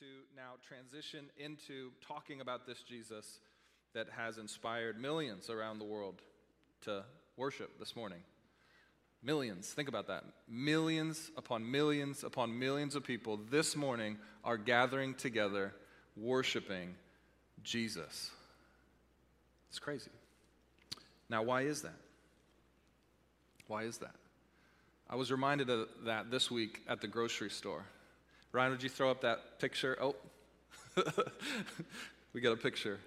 to now transition into talking about this Jesus that has inspired millions around the world to worship this morning. Millions, think about that. Millions upon millions upon millions of people this morning are gathering together, worshiping Jesus. It's crazy. Now, why is that? Why is that? I was reminded of that this week at the grocery store. Ryan, would you throw up that picture? Oh, we got a picture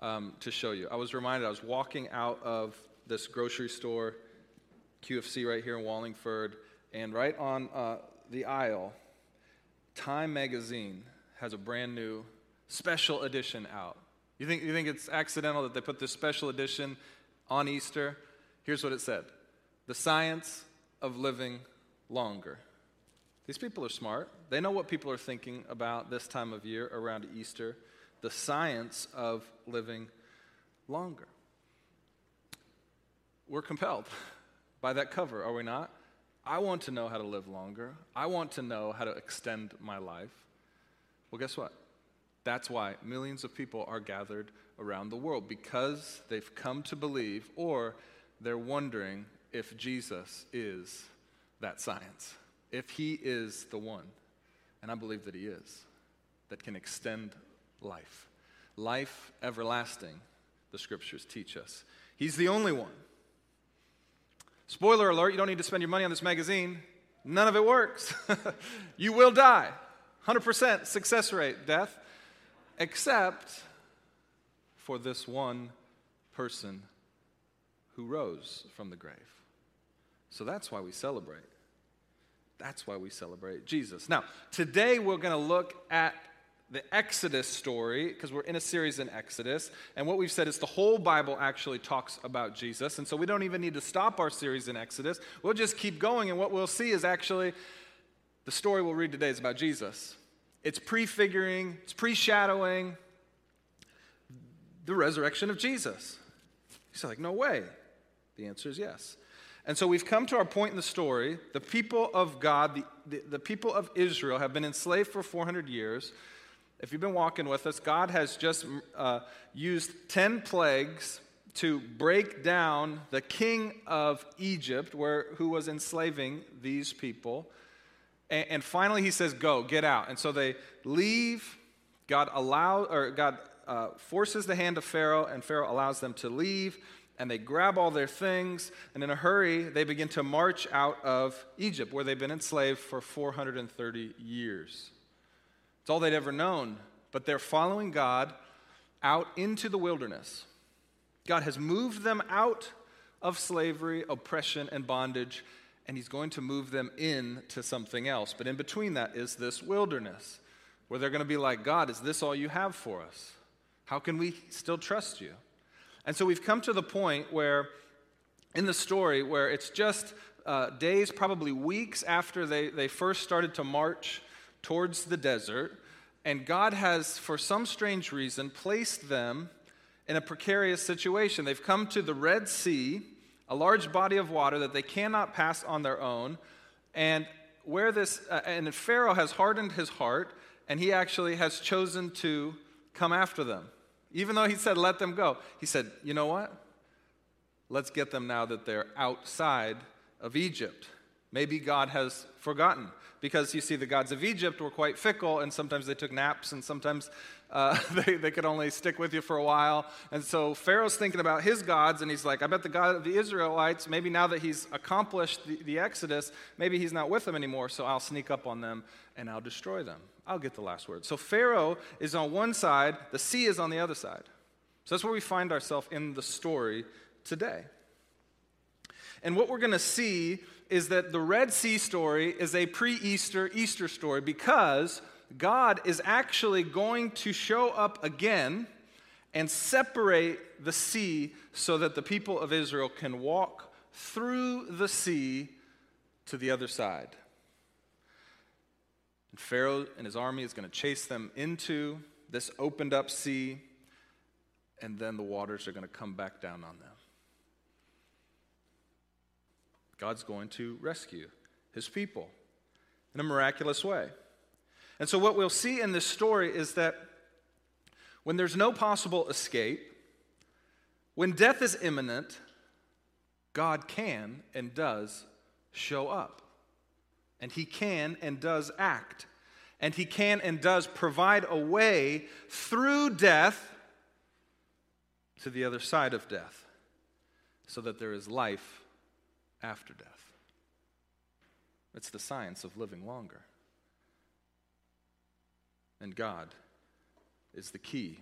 um, to show you. I was reminded, I was walking out of this grocery store, QFC right here in Wallingford, and right on uh, the aisle, Time Magazine has a brand new special edition out. You think, you think it's accidental that they put this special edition on Easter? Here's what it said The Science of Living Longer. These people are smart. They know what people are thinking about this time of year around Easter the science of living longer. We're compelled by that cover, are we not? I want to know how to live longer. I want to know how to extend my life. Well, guess what? That's why millions of people are gathered around the world because they've come to believe or they're wondering if Jesus is that science if He is the one, and I believe that He is, that can extend life. Life everlasting, the scriptures teach us. He's the only one. Spoiler alert, you don't need to spend your money on this magazine. None of it works. you will die. 100% success rate, death, except for this one person who rose from the grave. So that's why we celebrate. That's why we celebrate Jesus. Now, today we're going to look at the Exodus story because we're in a series in Exodus. And what we've said is the whole Bible actually talks about Jesus. And so we don't even need to stop our series in Exodus. We'll just keep going. And what we'll see is actually the story we'll read today is about Jesus. It's prefiguring, it's pre shadowing the resurrection of Jesus. He's like, no way. The answer is yes. And so we've come to our point in the story. The people of God, the, the, the, people of Israel, have been enslaved for 400 years. If you've been walking with us, God has just uh, used 10 plagues to break down the king of Egypt, where, who was enslaving these people. And, and finally, he says, Go, get out. And so they leave. God allows, or God uh, forces the hand of Pharaoh, and Pharaoh allows them to leave and they grab all their things, and in a hurry, they begin to march out of Egypt, where they've been enslaved for 430 years. It's all they'd ever known, but they're following God out into the wilderness. God has moved them out of slavery, oppression, and bondage, and He's going to move them into something else. But in between that is this wilderness, where they're going to be like, God, is this all you have for us? How can we still trust you? And so we've come to the point where, in the story, where it's just uh, days, probably weeks after they, they first started to march towards the desert, and God has, for some strange reason, placed them in a precarious situation. They've come to the Red Sea, a large body of water that they cannot pass on their own, and where this, uh, and Pharaoh has hardened his heart, and he actually has chosen to come after them. Even though he said, let them go, he said, you know what? Let's get them now that they're outside of Egypt. Maybe God has forgotten. Because you see, the gods of Egypt were quite fickle, and sometimes they took naps, and sometimes uh, they, they could only stick with you for a while. And so Pharaoh's thinking about his gods, and he's like, I bet the God of the Israelites, maybe now that he's accomplished the, the Exodus, maybe he's not with them anymore, so I'll sneak up on them and I'll destroy them. I'll get the last word. So Pharaoh is on one side, the sea is on the other side. So that's where we find ourselves in the story today. And what we're going to see is that the Red Sea story is a pre Easter Easter story because God is actually going to show up again and separate the sea so that the people of Israel can walk through the sea to the other side. And Pharaoh and his army is going to chase them into this opened up sea, and then the waters are going to come back down on them. God's going to rescue his people in a miraculous way. And so, what we'll see in this story is that when there's no possible escape, when death is imminent, God can and does show up. And He can and does act. And He can and does provide a way through death to the other side of death so that there is life after death. It's the science of living longer. And God is the key.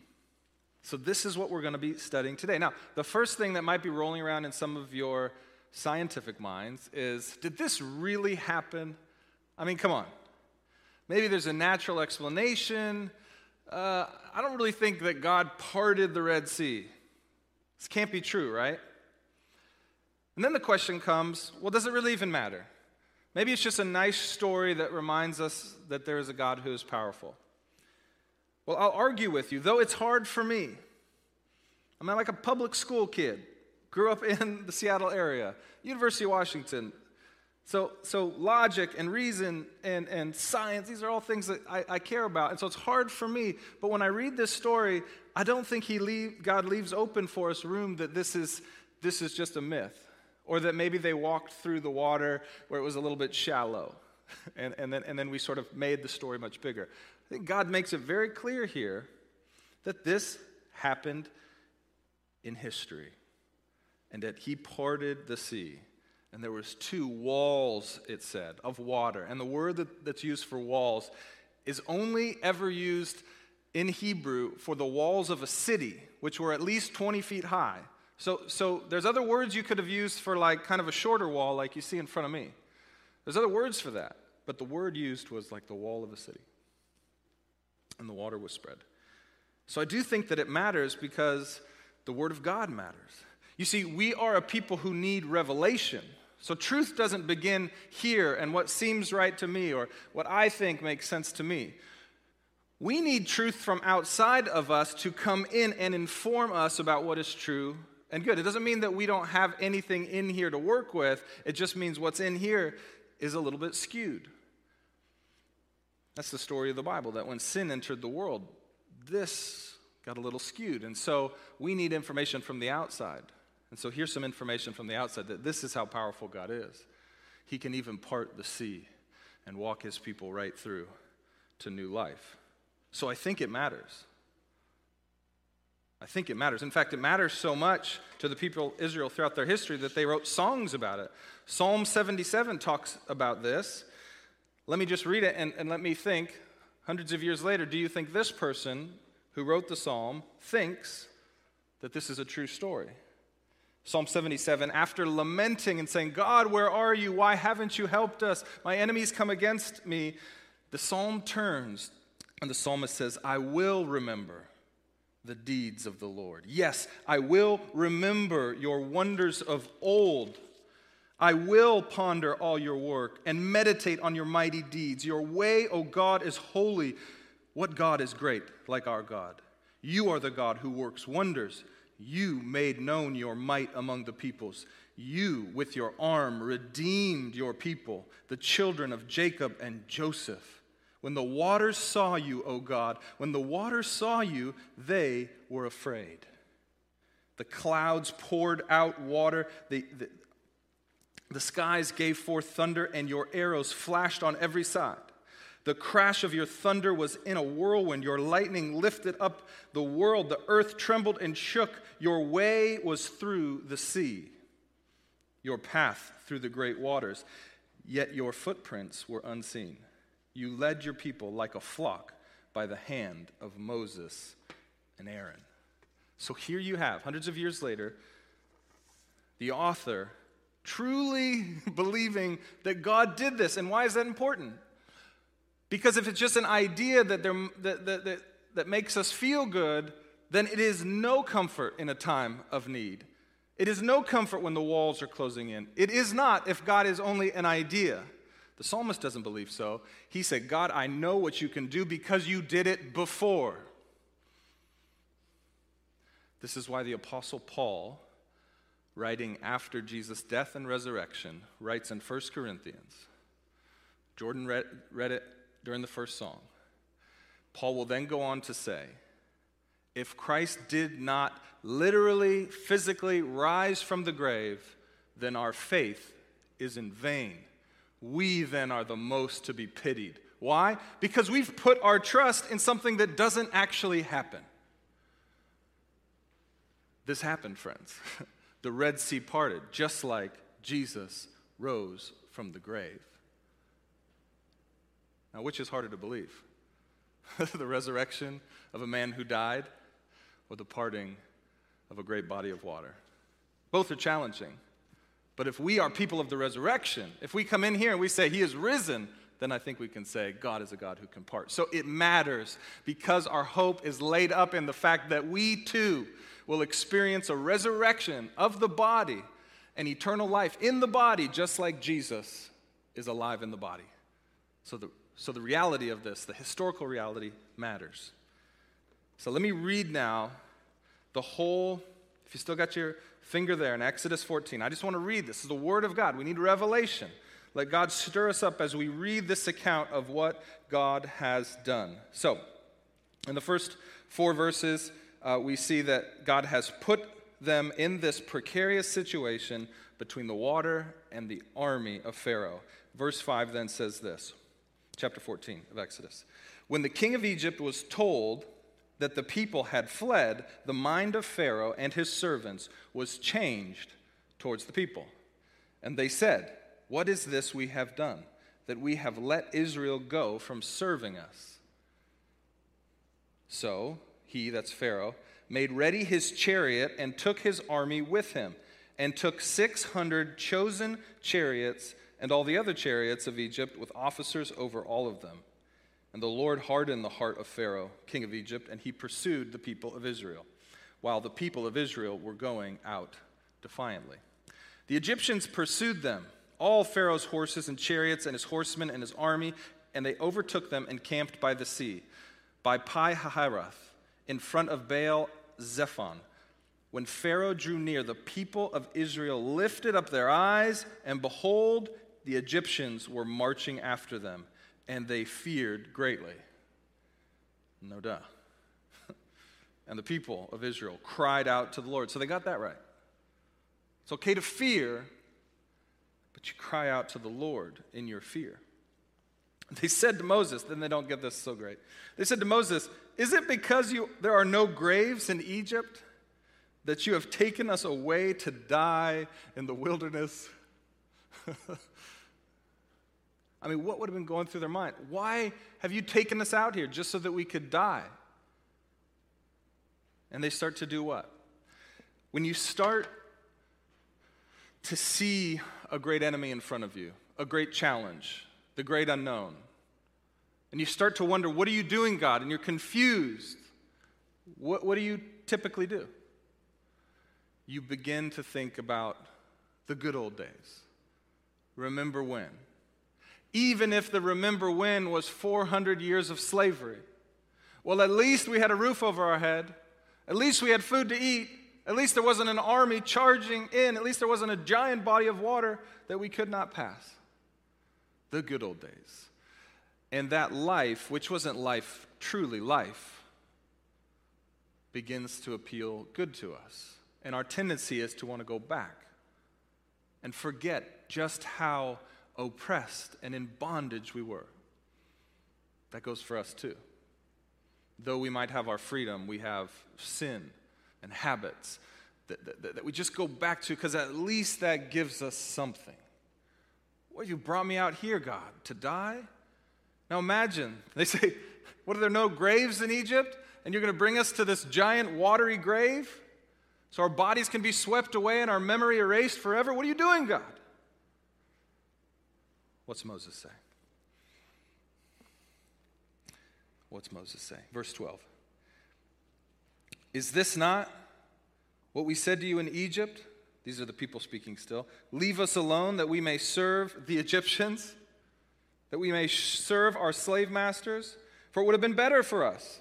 So, this is what we're going to be studying today. Now, the first thing that might be rolling around in some of your scientific minds is did this really happen? I mean, come on. Maybe there's a natural explanation. Uh, I don't really think that God parted the Red Sea. This can't be true, right? And then the question comes well, does it really even matter? Maybe it's just a nice story that reminds us that there is a God who is powerful. Well, I'll argue with you, though it's hard for me. I'm like a public school kid, grew up in the Seattle area, University of Washington. So, so logic and reason and, and science, these are all things that I, I care about. And so it's hard for me. But when I read this story, I don't think he leave, God leaves open for us room that this is, this is just a myth. Or that maybe they walked through the water where it was a little bit shallow. And, and, then, and then we sort of made the story much bigger. I think God makes it very clear here that this happened in history and that he parted the sea and there was two walls it said of water and the word that, that's used for walls is only ever used in hebrew for the walls of a city which were at least 20 feet high so, so there's other words you could have used for like kind of a shorter wall like you see in front of me there's other words for that but the word used was like the wall of a city and the water was spread. So I do think that it matters because the Word of God matters. You see, we are a people who need revelation. So truth doesn't begin here and what seems right to me or what I think makes sense to me. We need truth from outside of us to come in and inform us about what is true and good. It doesn't mean that we don't have anything in here to work with, it just means what's in here is a little bit skewed. That's the story of the Bible, that when sin entered the world, this got a little skewed. And so we need information from the outside. And so here's some information from the outside that this is how powerful God is. He can even part the sea and walk his people right through to new life. So I think it matters. I think it matters. In fact, it matters so much to the people of Israel throughout their history that they wrote songs about it. Psalm 77 talks about this. Let me just read it and, and let me think. Hundreds of years later, do you think this person who wrote the psalm thinks that this is a true story? Psalm 77, after lamenting and saying, God, where are you? Why haven't you helped us? My enemies come against me. The psalm turns and the psalmist says, I will remember the deeds of the Lord. Yes, I will remember your wonders of old. I will ponder all your work and meditate on your mighty deeds. Your way, O God, is holy. What God is great like our God? You are the God who works wonders. You made known your might among the peoples. You, with your arm, redeemed your people, the children of Jacob and Joseph. When the waters saw you, O God, when the waters saw you, they were afraid. The clouds poured out water. The, the, the skies gave forth thunder, and your arrows flashed on every side. The crash of your thunder was in a whirlwind. Your lightning lifted up the world. The earth trembled and shook. Your way was through the sea, your path through the great waters. Yet your footprints were unseen. You led your people like a flock by the hand of Moses and Aaron. So here you have, hundreds of years later, the author truly believing that God did this. And why is that important? Because if it's just an idea that, that, that, that, that makes us feel good, then it is no comfort in a time of need. It is no comfort when the walls are closing in. It is not if God is only an idea. The psalmist doesn't believe so. He said, God, I know what you can do because you did it before. This is why the Apostle Paul writing after Jesus' death and resurrection, writes in 1 Corinthians. Jordan read, read it during the first song. Paul will then go on to say if Christ did not literally, physically rise from the grave, then our faith is in vain. We then are the most to be pitied. Why? Because we've put our trust in something that doesn't actually happen. This happened, friends. the Red Sea parted, just like Jesus rose from the grave. Now, which is harder to believe? the resurrection of a man who died or the parting of a great body of water? Both are challenging. But if we are people of the resurrection, if we come in here and we say, He is risen, then I think we can say, God is a God who can part. So it matters because our hope is laid up in the fact that we too will experience a resurrection of the body and eternal life in the body, just like Jesus is alive in the body. So the, so the reality of this, the historical reality, matters. So let me read now the whole, if you still got your finger there in Exodus 14, I just want to read this. This is the Word of God. We need revelation. Let God stir us up as we read this account of what God has done. So, in the first four verses, uh, we see that God has put them in this precarious situation between the water and the army of Pharaoh. Verse 5 then says this, chapter 14 of Exodus. When the king of Egypt was told that the people had fled, the mind of Pharaoh and his servants was changed towards the people. And they said, What is this we have done, that we have let Israel go from serving us? So he, that's Pharaoh, made ready his chariot and took his army with him, and took 600 chosen chariots and all the other chariots of Egypt with officers over all of them. And the Lord hardened the heart of Pharaoh, king of Egypt, and he pursued the people of Israel, while the people of Israel were going out defiantly. The Egyptians pursued them, all Pharaoh's horses and chariots, and his horsemen and his army, and they overtook them and camped by the sea, by Pi Hahiroth, in front of Baal Zephon. When Pharaoh drew near, the people of Israel lifted up their eyes, and behold, the Egyptians were marching after them and they feared greatly. No duh. and the people of Israel cried out to the Lord. So they got that right. It's okay to fear, but you cry out to the Lord in your fear. They said to Moses, then they don't get this so great. They said to Moses, Is it because you, there are no graves in Egypt that you have taken us away to die in the wilderness? I mean, what would have been going through their mind? Why have you taken us out here just so that we could die? And they start to do what? When you start to see a great enemy in front of you, a great challenge, the great unknown, and you start to wonder, what are you doing, God? And you're confused. What, what do you typically do? You begin to think about the good old days. Remember when? Even if the remember when was 400 years of slavery. Well, at least we had a roof over our head. At least we had food to eat. At least there wasn't an army charging in. At least there wasn't a giant body of water that we could not pass. The good old days. And that life, which wasn't life, truly life, begins to appeal good to us. And our tendency is to want to go back and forget just how oppressed and in bondage we were. That goes for us too. Though we might have our freedom, we have sin and habits that, that, that we just go back to because at least that gives us something. Well, you brought me out here, God, to die? Now imagine, they say, What are there no graves in Egypt? And you're going to bring us to this giant watery grave so our bodies can be swept away and our memory erased forever? What are you doing, God? What's Moses say? What's Moses say? Verse 12. Is this not what we said to you in Egypt? These are the people speaking still. Leave us alone that we may serve the Egyptians, that we may serve our slave masters, for it would have been better for us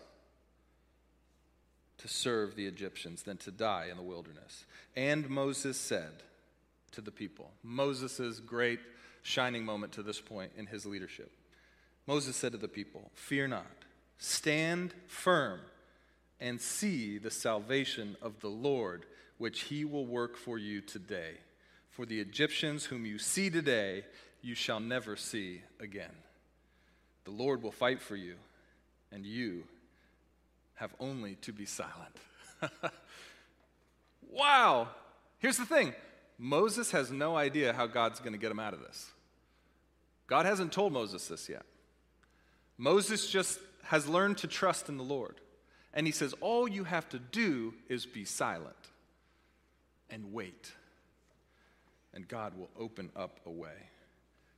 to serve the Egyptians than to die in the wilderness. And Moses said to the people, Moses' great shining moment to this point in his leadership. Moses said to the people, Fear not, Stand firm and see the salvation of the Lord, which he will work for you today. For the Egyptians whom you see today, you shall never see again. The Lord will fight for you, and you have only to be silent. wow! Here's the thing Moses has no idea how God's going to get him out of this. God hasn't told Moses this yet. Moses just has learned to trust in the Lord. And he says, All you have to do is be silent and wait. And God will open up a way.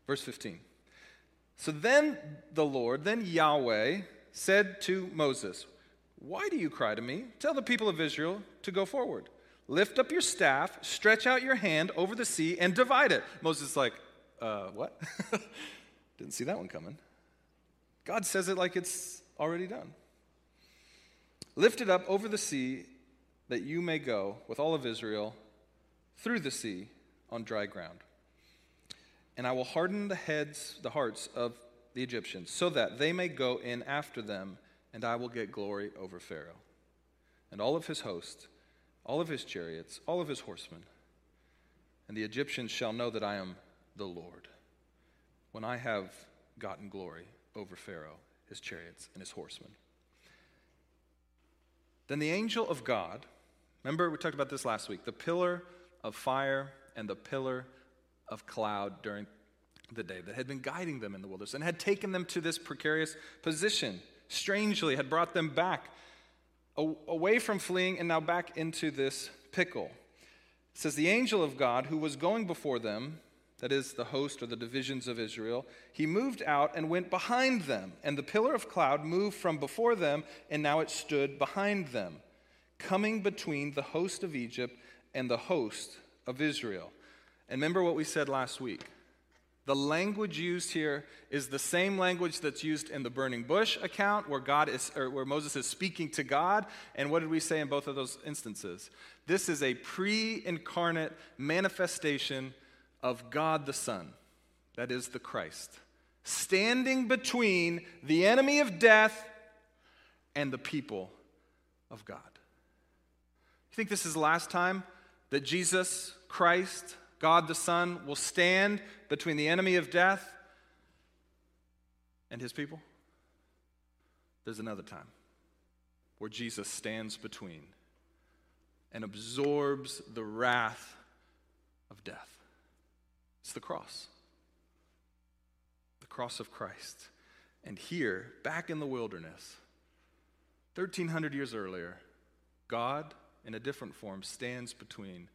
Verse 15. So then the Lord, then Yahweh, said to Moses, Why do you cry to me? Tell the people of Israel to go forward. Lift up your staff, stretch out your hand over the sea, and divide it. Moses is like, uh, what? Didn't see that one coming. God says it like it's already done. Lift it up over the sea that you may go with all of Israel through the sea on dry ground. And I will harden the heads, the hearts of the Egyptians, so that they may go in after them, and I will get glory over Pharaoh and all of his host, all of his chariots, all of his horsemen. And the Egyptians shall know that I am the Lord when I have gotten glory over Pharaoh, his chariots, and his horsemen. Then the angel of God, remember we talked about this last week, the pillar of fire and the pillar of cloud during the day that had been guiding them in the wilderness and had taken them to this precarious position, strangely had brought them back away from fleeing and now back into this pickle. It says, The angel of God who was going before them that is, the host or the divisions of Israel, he moved out and went behind them. And the pillar of cloud moved from before them, and now it stood behind them, coming between the host of Egypt and the host of Israel. And remember what we said last week. The language used here is the same language that's used in the burning bush account where God is or where Moses is speaking to God. And what did we say in both of those instances? This is a pre-incarnate manifestation of God the Son, that is the Christ, standing between the enemy of death and the people of God. You think this is the last time that Jesus Christ, God the Son, will stand between the enemy of death and his people? There's another time where Jesus stands between and absorbs the wrath of death. It's the cross. The cross of Christ. And here, back in the wilderness, 1300 years earlier, God, in a different form, stands between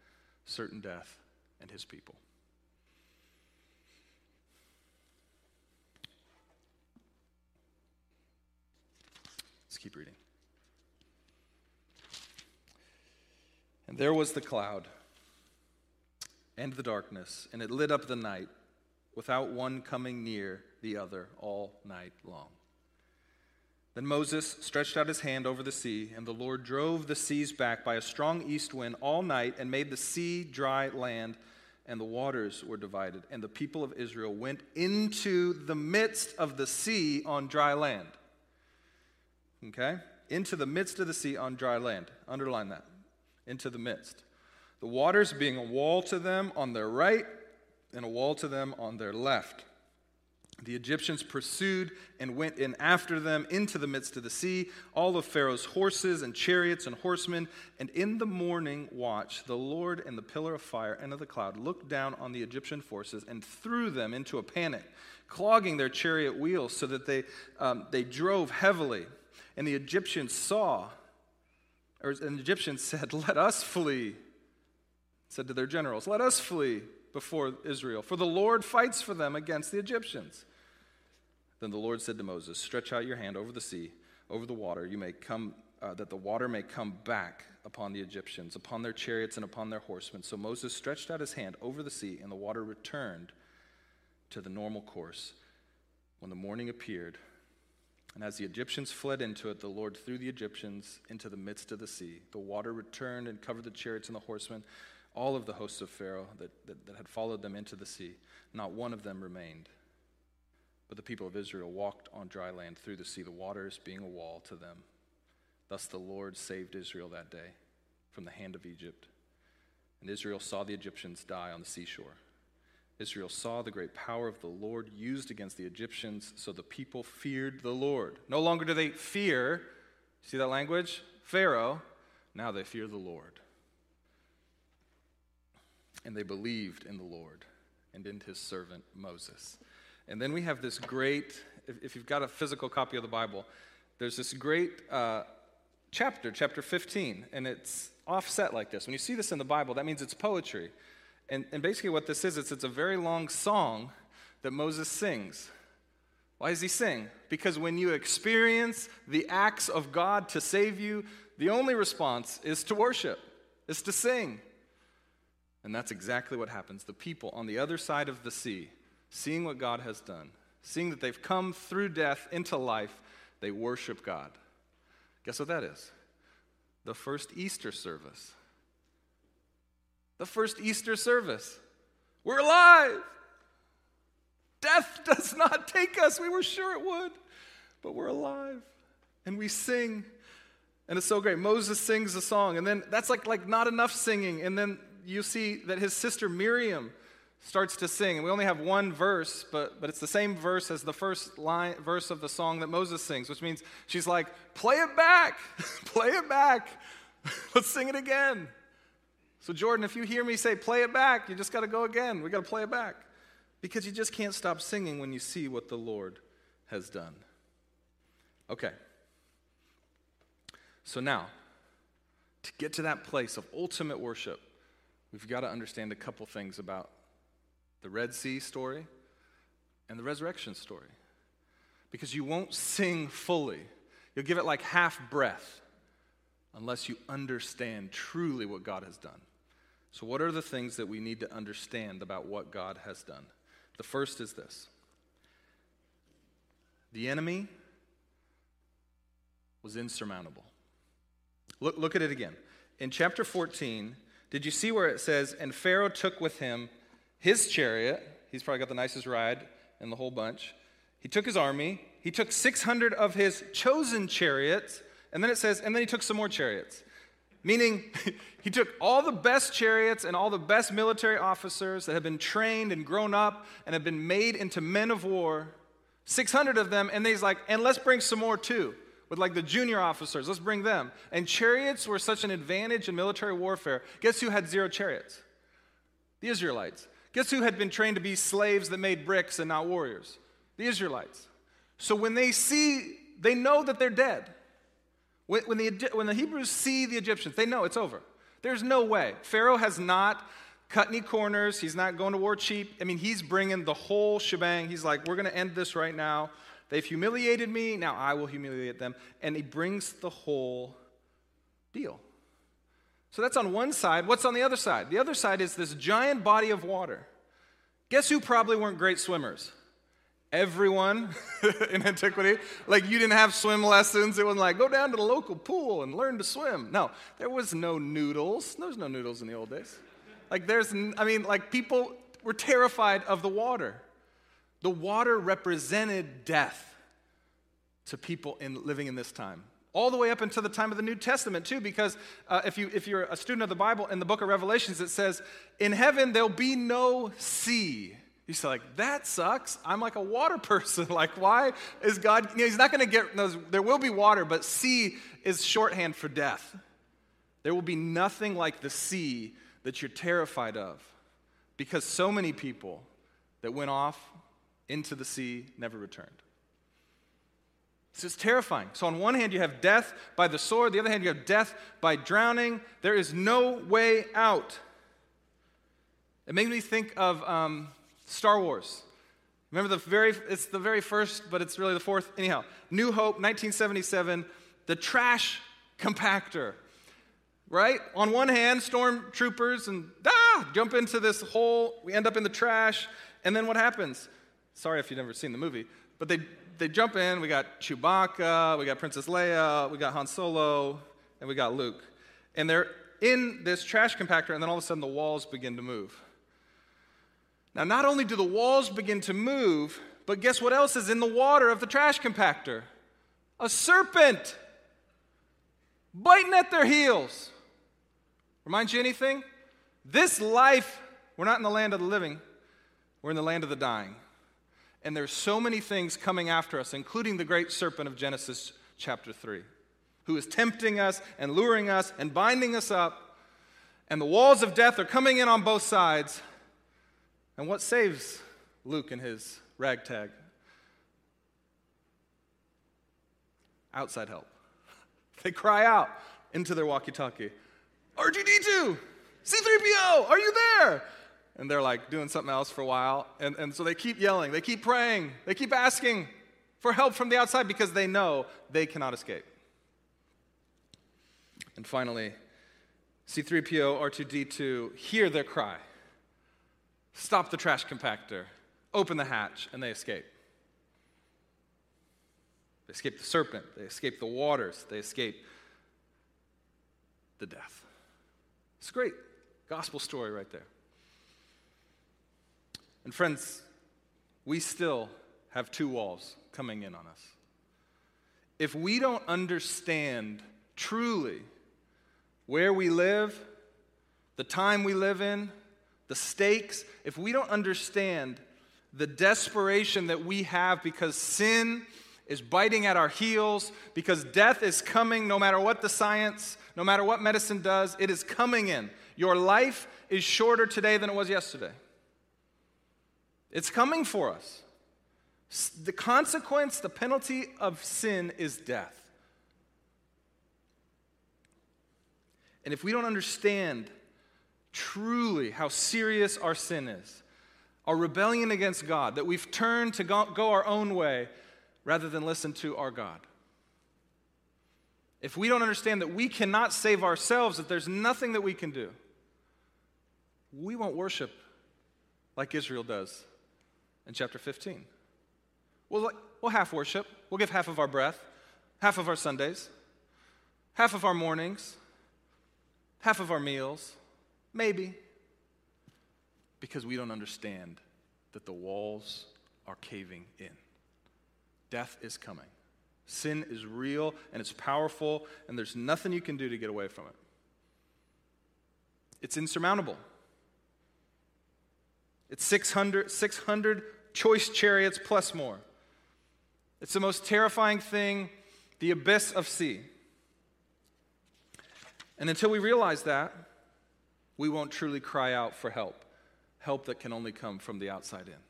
certain death and his people. Let's keep reading. And there was the cloud and the darkness, and it lit up the night without one coming near the other all night long. Then Moses stretched out his hand over the sea, and the Lord drove the seas back by a strong east wind all night and made the sea dry land, and the waters were divided. And the people of Israel went into the midst of the sea on dry land. Okay? Into the midst of the sea on dry land. Underline that. Into the midst the waters being a wall to them on their right and a wall to them on their left. The Egyptians pursued and went in after them into the midst of the sea, all of Pharaoh's horses and chariots and horsemen. And in the morning watch, the Lord in the pillar of fire and of the cloud looked down on the Egyptian forces and threw them into a panic, clogging their chariot wheels so that they, um, they drove heavily. And the Egyptians saw, or an Egyptian said, Let us flee said to their generals, Let us flee before Israel, for the Lord fights for them against the Egyptians. Then the Lord said to Moses, Stretch out your hand over the sea, over the water, you may come, uh, that the water may come back upon the Egyptians, upon their chariots and upon their horsemen. So Moses stretched out his hand over the sea, and the water returned to the normal course. When the morning appeared, and as the Egyptians fled into it, the Lord threw the Egyptians into the midst of the sea. The water returned and covered the chariots and the horsemen all of the hosts of Pharaoh that, that, that had followed them into the sea. Not one of them remained. But the people of Israel walked on dry land through the sea, the waters being a wall to them. Thus the Lord saved Israel that day from the hand of Egypt. And Israel saw the Egyptians die on the seashore. Israel saw the great power of the Lord used against the Egyptians, so the people feared the Lord. No longer do they fear, see that language? Pharaoh. Now they fear the Lord. And they believed in the Lord and in his servant Moses. And then we have this great, if, if you've got a physical copy of the Bible, there's this great uh, chapter, chapter 15, and it's offset like this. When you see this in the Bible, that means it's poetry. And, and basically, what this is, it's, it's a very long song that Moses sings. Why does he sing? Because when you experience the acts of God to save you, the only response is to worship, is to sing. And that's exactly what happens. The people on the other side of the sea, seeing what God has done, seeing that they've come through death into life, they worship God. Guess what that is? The first Easter service. The first Easter service. We're alive. Death does not take us. We were sure it would, but we're alive. And we sing. And it's so great. Moses sings a song, and then that's like, like not enough singing. And then you see that his sister Miriam starts to sing. And we only have one verse, but, but it's the same verse as the first line, verse of the song that Moses sings, which means she's like, play it back, play it back. Let's sing it again. So, Jordan, if you hear me say play it back, you just got to go again. We got to play it back. Because you just can't stop singing when you see what the Lord has done. Okay. So now, to get to that place of ultimate worship, we've got to understand a couple things about the Red Sea story and the resurrection story. Because you won't sing fully, you'll give it like half breath unless you understand truly what God has done. So, what are the things that we need to understand about what God has done? The first is this the enemy was insurmountable. Look, look at it again. In chapter 14, did you see where it says, And Pharaoh took with him his chariot? He's probably got the nicest ride in the whole bunch. He took his army. He took 600 of his chosen chariots. And then it says, And then he took some more chariots. Meaning, he took all the best chariots and all the best military officers that had been trained and grown up and had been made into men of war, 600 of them, and he's like, And let's bring some more too with like the junior officers. Let's bring them. And chariots were such an advantage in military warfare. Guess who had zero chariots? The Israelites. Guess who had been trained to be slaves that made bricks and not warriors? The Israelites. So when they see, they know that they're dead. When, when, the, when the Hebrews see the Egyptians, they know it's over. There's no way. Pharaoh has not cut any corners. He's not going to war cheap. I mean, he's bringing the whole shebang. He's like, we're going to end this right now. They've humiliated me, now I will humiliate them. And he brings the whole deal. So that's on one side. What's on the other side? The other side is this giant body of water. Guess who probably weren't great swimmers? Everyone in antiquity. Like you didn't have swim lessons. It wasn't like go down to the local pool and learn to swim. No, there was no noodles. There was no noodles in the old days. Like there's, I mean, like people were terrified of the water. The water represented death to people in, living in this time. All the way up until the time of the New Testament, too, because uh, if, you, if you're a student of the Bible, in the book of Revelations, it says, In heaven there'll be no sea. You say, like, that sucks. I'm like a water person. like, why is God, you know, he's not going to get, those, there will be water, but sea is shorthand for death. There will be nothing like the sea that you're terrified of because so many people that went off into the sea, never returned. This is terrifying. So, on one hand, you have death by the sword, the other hand, you have death by drowning. There is no way out. It made me think of um, Star Wars. Remember the very, it's the very first, but it's really the fourth. Anyhow, New Hope, 1977, the trash compactor. Right? On one hand, stormtroopers and ah, jump into this hole. We end up in the trash. And then what happens? Sorry if you've never seen the movie, but they, they jump in. We got Chewbacca, we got Princess Leia, we got Han Solo, and we got Luke. And they're in this trash compactor, and then all of a sudden the walls begin to move. Now, not only do the walls begin to move, But guess what else is in the water of the trash compactor? A serpent biting at their heels. Remind you anything? This life, we're not in the land of the living, we're in the land of the dying. And there's so many things coming after us, including the great serpent of Genesis chapter 3, who is tempting us and luring us and binding us up. And the walls of death are coming in on both sides. And what saves Luke and his ragtag? Outside help. They cry out into their walkie talkie R2D2, C3PO, are you there? And they're like doing something else for a while. And, and so they keep yelling, they keep praying, they keep asking for help from the outside because they know they cannot escape. And finally, C3PO, R2D2 hear their cry, stop the trash compactor, open the hatch, and they escape. They escape the serpent, they escape the waters, they escape the death. It's a great gospel story right there. And friends, we still have two walls coming in on us. If we don't understand truly where we live, the time we live in, the stakes, if we don't understand the desperation that we have because sin is biting at our heels, because death is coming no matter what the science, no matter what medicine does, it is coming in. Your life is shorter today than it was yesterday. It's coming for us. The consequence, the penalty of sin is death. And if we don't understand truly how serious our sin is, our rebellion against God, that we've turned to go, our own way rather than listen to our God. If we don't understand that we cannot save ourselves, that there's nothing that we can do, we won't worship like Israel does in chapter 15. We'll, we'll half worship, we'll give half of our breath, half of our Sundays, half of our mornings, half of our meals, maybe, because we don't understand that the walls are caving in. Death is coming. Sin is real and it's powerful, and there's nothing you can do to get away from it. It's insurmountable. It's 600, 600 choice chariots plus more. It's the most terrifying thing, the abyss of sea. And until we realize that, we won't truly cry out for help, help that can only come from the outside in.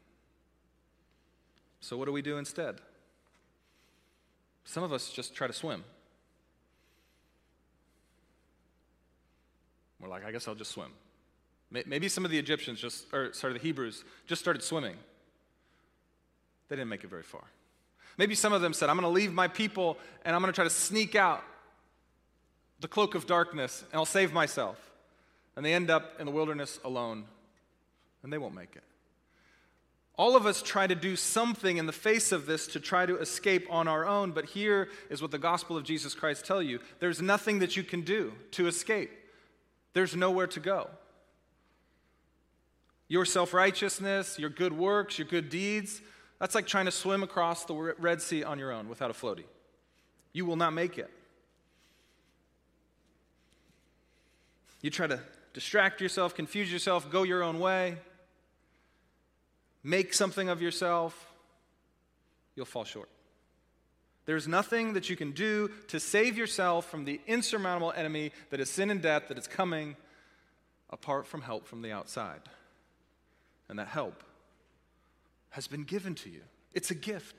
So, what do we do instead? Some of us just try to swim. We're like, I guess I'll just swim. Maybe some of the Egyptians just, or sorry, the Hebrews just started swimming. They didn't make it very far. Maybe some of them said, I'm going to leave my people and I'm going to try to sneak out the cloak of darkness and I'll save myself. And they end up in the wilderness alone and they won't make it. All of us try to do something in the face of this to try to escape on our own, but here is what the gospel of Jesus Christ tell you. There's nothing that you can do to escape. There's nowhere to go. Your self-righteousness, your good works, your good deeds, that's like trying to swim across the Red Sea on your own without a floaty. You will not make it. You try to distract yourself, confuse yourself, go your own way make something of yourself, you'll fall short. There's nothing that you can do to save yourself from the insurmountable enemy that is sin and death that is coming apart from help from the outside. And that help has been given to you, it's a gift.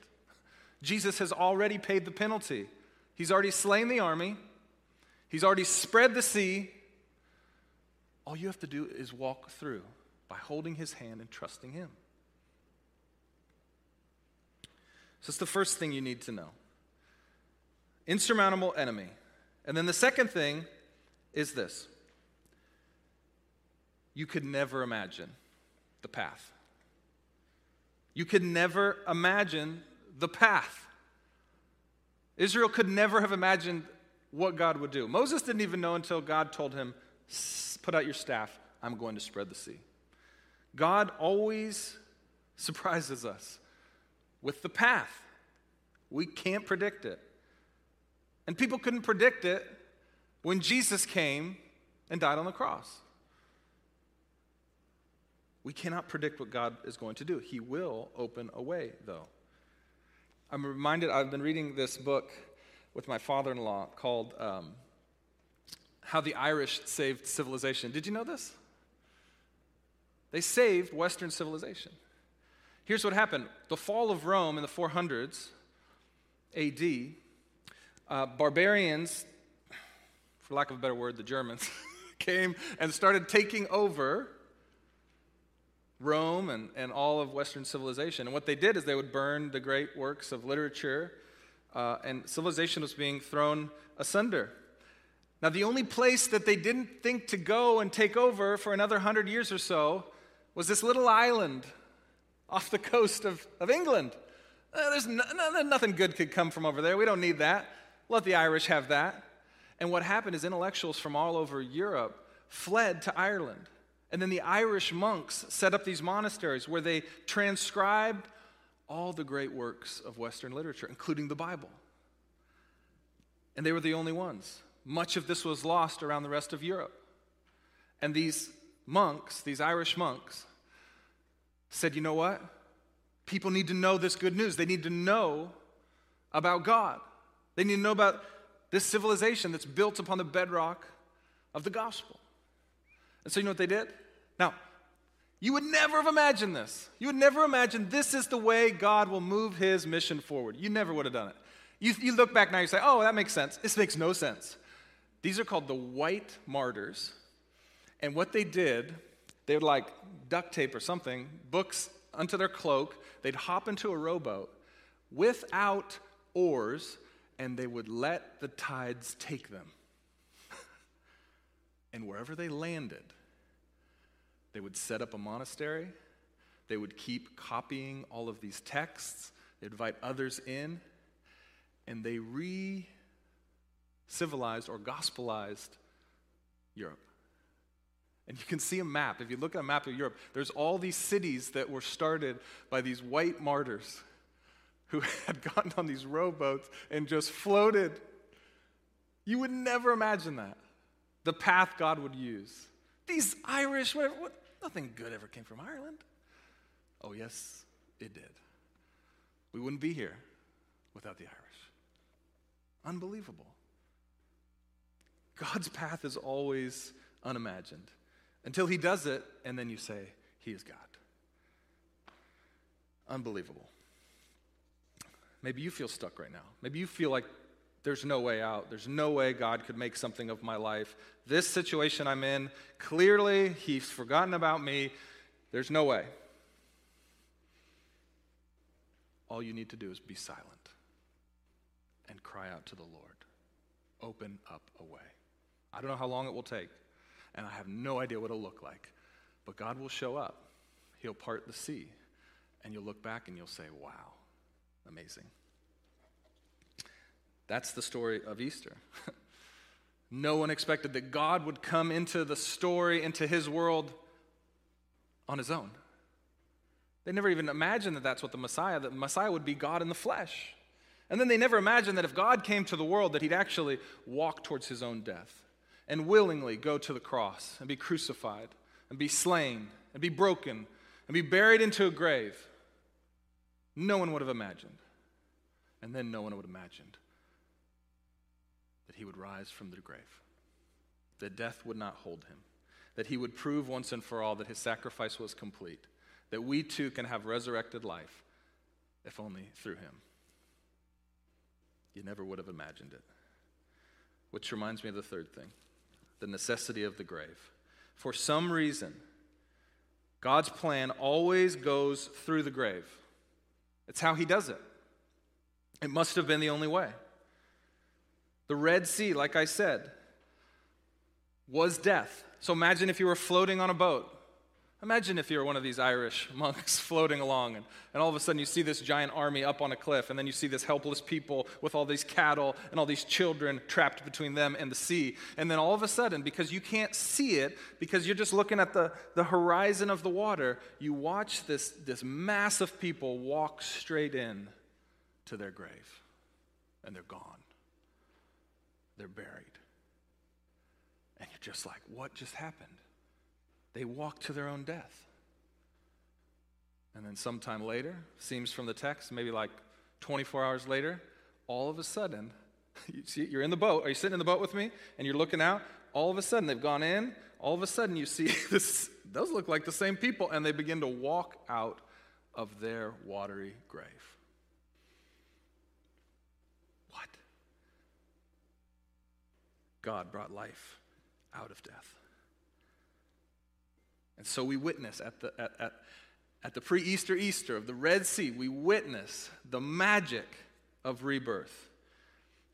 Jesus has already paid the penalty. He's already slain the army, He's already spread the sea. All you have to do is walk through by holding His hand and trusting Him. So it's the first thing you need to know. Insurmountable enemy. And then the second thing is this you could never imagine the path. You could never imagine the path. Israel could never have imagined what God would do. Moses didn't even know until God told him, Put out your staff, I'm going to spread the sea. God always surprises us with the path. We can't predict it. And people couldn't predict it when Jesus came and died on the cross. We cannot predict what God is going to do. He will open a way, though. I'm reminded, I've been reading this book with my father in law called um, How the Irish Saved Civilization. Did you know this? They saved Western civilization. Here's what happened the fall of Rome in the 400s AD, uh, barbarians, for lack of a better word, the Germans, came and started taking over Rome and, and all of Western civilization. And what they did is they would burn the great works of literature, uh, and civilization was being thrown asunder. Now, the only place that they didn't think to go and take over for another hundred years or so was this little island off the coast of, of England. Uh, there's no, no, nothing good could come from over there. We don't need that. Let the Irish have that. And what happened is intellectuals from all over Europe fled to Ireland. And then the Irish monks set up these monasteries where they transcribed all the great works of Western literature, including the Bible. And they were the only ones. Much of this was lost around the rest of Europe. And these monks, these Irish monks, said, you know what? People need to know this good news. They need to know about God. They need to know about this civilization that's built upon the bedrock of the gospel. And so, you know what they did? Now, you would never have imagined this. You would never imagine this is the way God will move his mission forward. You never would have done it. You, you look back now, you say, oh, that makes sense. This makes no sense. These are called the white martyrs. And what they did, they would like duct tape or something, books onto their cloak. They'd hop into a rowboat without oars, and they would let the tides take them. and wherever they landed, they would set up a monastery. They would keep copying all of these texts. They'd invite others in. And they re civilized or gospelized Europe. And you can see a map. If you look at a map of Europe, there's all these cities that were started by these white martyrs who had gotten on these rowboats and just floated. You would never imagine that. The path God would use. These Irish, whatever, what, Nothing good ever came from Ireland. Oh, yes, it did. We wouldn't be here without the Irish. Unbelievable. God's path is always unimagined until He does it, and then you say, He is God. Unbelievable. Maybe you feel stuck right now. Maybe you feel like there's no way out. There's no way God could make something of my life. This situation I'm in, clearly, He's forgotten about me. There's no way. All you need to do is be silent and cry out to the Lord. Open up a way. I don't know how long it will take, and I have no idea what it'll look like, but God will show up. He'll part the sea, and you'll look back and you'll say, wow, amazing. That's the story of Easter. no one expected that God would come into the story, into his world on his own. They never even imagined that that's what the Messiah, that Messiah would be God in the flesh. And then they never imagined that if God came to the world, that he'd actually walk towards his own death and willingly go to the cross and be crucified and be slain and be broken and be buried into a grave. No one would have imagined. And then no one would have imagined he would rise from the grave, that death would not hold him, that he would prove once and for all that his sacrifice was complete, that we too can have resurrected life, if only through him. You never would have imagined it. Which reminds me of the third thing the necessity of the grave. For some reason, God's plan always goes through the grave. It's how he does it. It must have been the only way. The Red Sea, like I said, was death. So imagine if you were floating on a boat Imagine if you're one of these Irish monks floating along, and, and all of a sudden you see this giant army up on a cliff, and then you see this helpless people with all these cattle and all these children trapped between them and the sea. And then all of a sudden, because you can't see it, because you're just looking at the, the horizon of the water, you watch this, this mass of people walk straight in to their grave, and they're gone. They're buried. And you're just like, what just happened? they walk to their own death. And then sometime later, seems from the text, maybe like 24 hours later, all of a sudden, you see, you're in the boat. Are you sitting in the boat with me? And you're looking out. All of a sudden, they've gone in. All of a sudden, you see this. Those look like the same people, and they begin to walk out of their watery grave. What? God brought life out of death. And so we witness at the, at, at, at the pre Easter Easter of the Red Sea, we witness the magic of rebirth.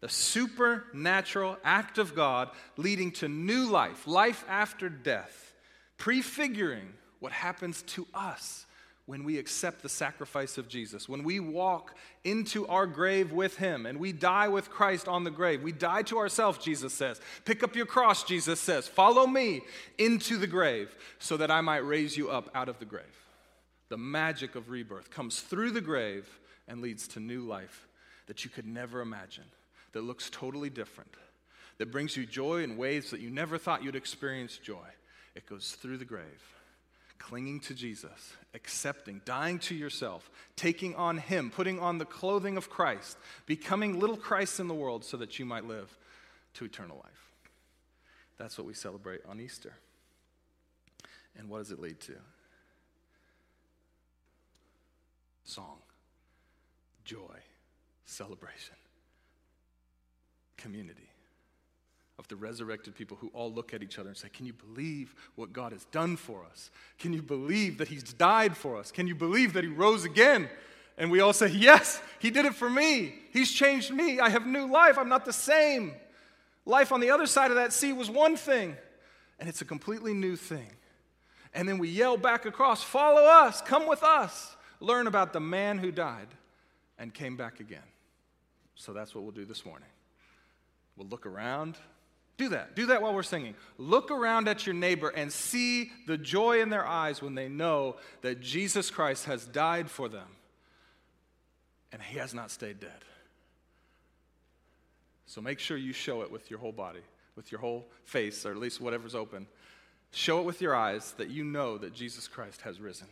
The supernatural act of God leading to new life, life after death, prefiguring what happens to us when we accept the sacrifice of Jesus, when we walk into our grave with Him and we die with Christ on the grave. We die to ourselves, Jesus says. Pick up your cross, Jesus says. Follow me into the grave so that I might raise you up out of the grave. The magic of rebirth comes through the grave and leads to new life that you could never imagine, that looks totally different, that brings you joy in ways that you never thought you'd experience joy. It goes through the grave clinging to Jesus, accepting, dying to yourself, taking on Him, putting on the clothing of Christ, becoming little Christ in the world so that you might live to eternal life. That's what we celebrate on Easter. And what does it lead to? Song, joy, celebration, community of the resurrected people who all look at each other and say, Can you believe what God has done for us? Can you believe that He's died for us? Can you believe that He rose again? And we all say, Yes, He did it for me. He's changed me. I have new life. I'm not the same. Life on the other side of that sea was one thing, and it's a completely new thing. And then we yell back across, Follow us, come with us, learn about the man who died and came back again. So that's what we'll do this morning. We'll look around do that. Do that while we're singing. Look around at your neighbor and see the joy in their eyes when they know that Jesus Christ has died for them and he has not stayed dead. So make sure you show it with your whole body, with your whole face, or at least whatever's open. Show it with your eyes that you know that Jesus Christ has risen.